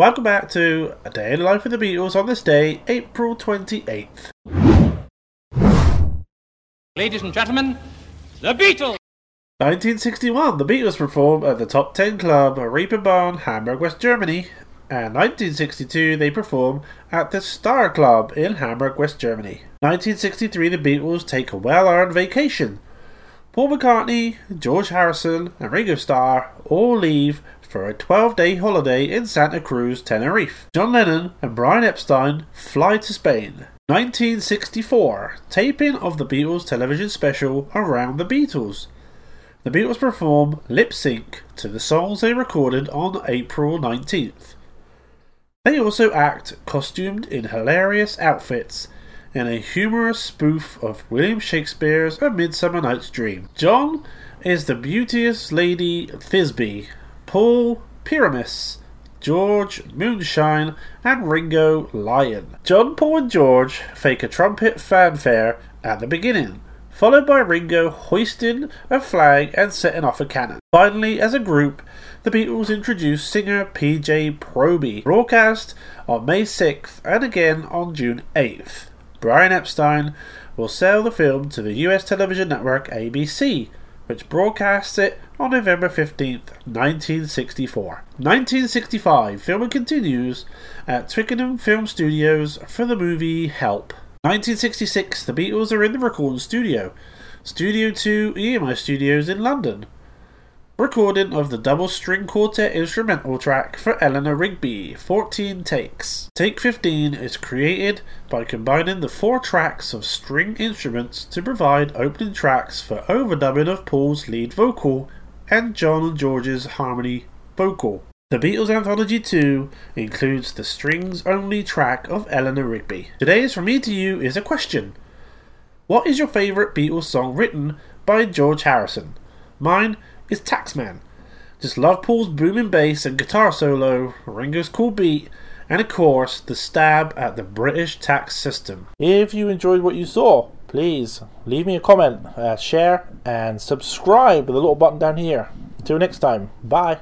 Welcome back to A Day in the Life of the Beatles on this day, April 28th. Ladies and gentlemen, the Beatles! 1961, the Beatles perform at the Top 10 Club, Reeperbahn, Hamburg, West Germany. And 1962, they perform at the Star Club in Hamburg, West Germany. 1963, the Beatles take a well earned vacation. Paul McCartney, George Harrison, and Ringo Starr all leave for a 12 day holiday in Santa Cruz, Tenerife. John Lennon and Brian Epstein fly to Spain. 1964 taping of the Beatles television special Around the Beatles. The Beatles perform lip sync to the songs they recorded on April 19th. They also act costumed in hilarious outfits in a humorous spoof of William Shakespeare's A Midsummer Night's Dream. John is the beauteous Lady Thisbe, Paul Pyramus, George Moonshine, and Ringo Lion. John, Paul, and George fake a trumpet fanfare at the beginning, followed by Ringo hoisting a flag and setting off a cannon. Finally, as a group, the Beatles introduce singer PJ Proby, broadcast on May 6th and again on June 8th. Brian Epstein will sell the film to the US television network ABC, which broadcasts it on November 15th, 1964. 1965, filming continues at Twickenham Film Studios for the movie Help. 1966, the Beatles are in the recording studio, Studio 2 EMI Studios in London. Recording of the double string quartet instrumental track for Eleanor Rigby, 14 takes. Take 15 is created by combining the four tracks of string instruments to provide opening tracks for overdubbing of Paul's lead vocal and John and George's harmony vocal. The Beatles Anthology 2 includes the strings only track of Eleanor Rigby. Today's From Me to You is a question. What is your favourite Beatles song written by George Harrison? Mine is Taxman. Just love Paul's booming bass and guitar solo, Ringo's cool beat, and of course, the stab at the British tax system. If you enjoyed what you saw, please leave me a comment, uh, share, and subscribe with the little button down here. Until next time, bye.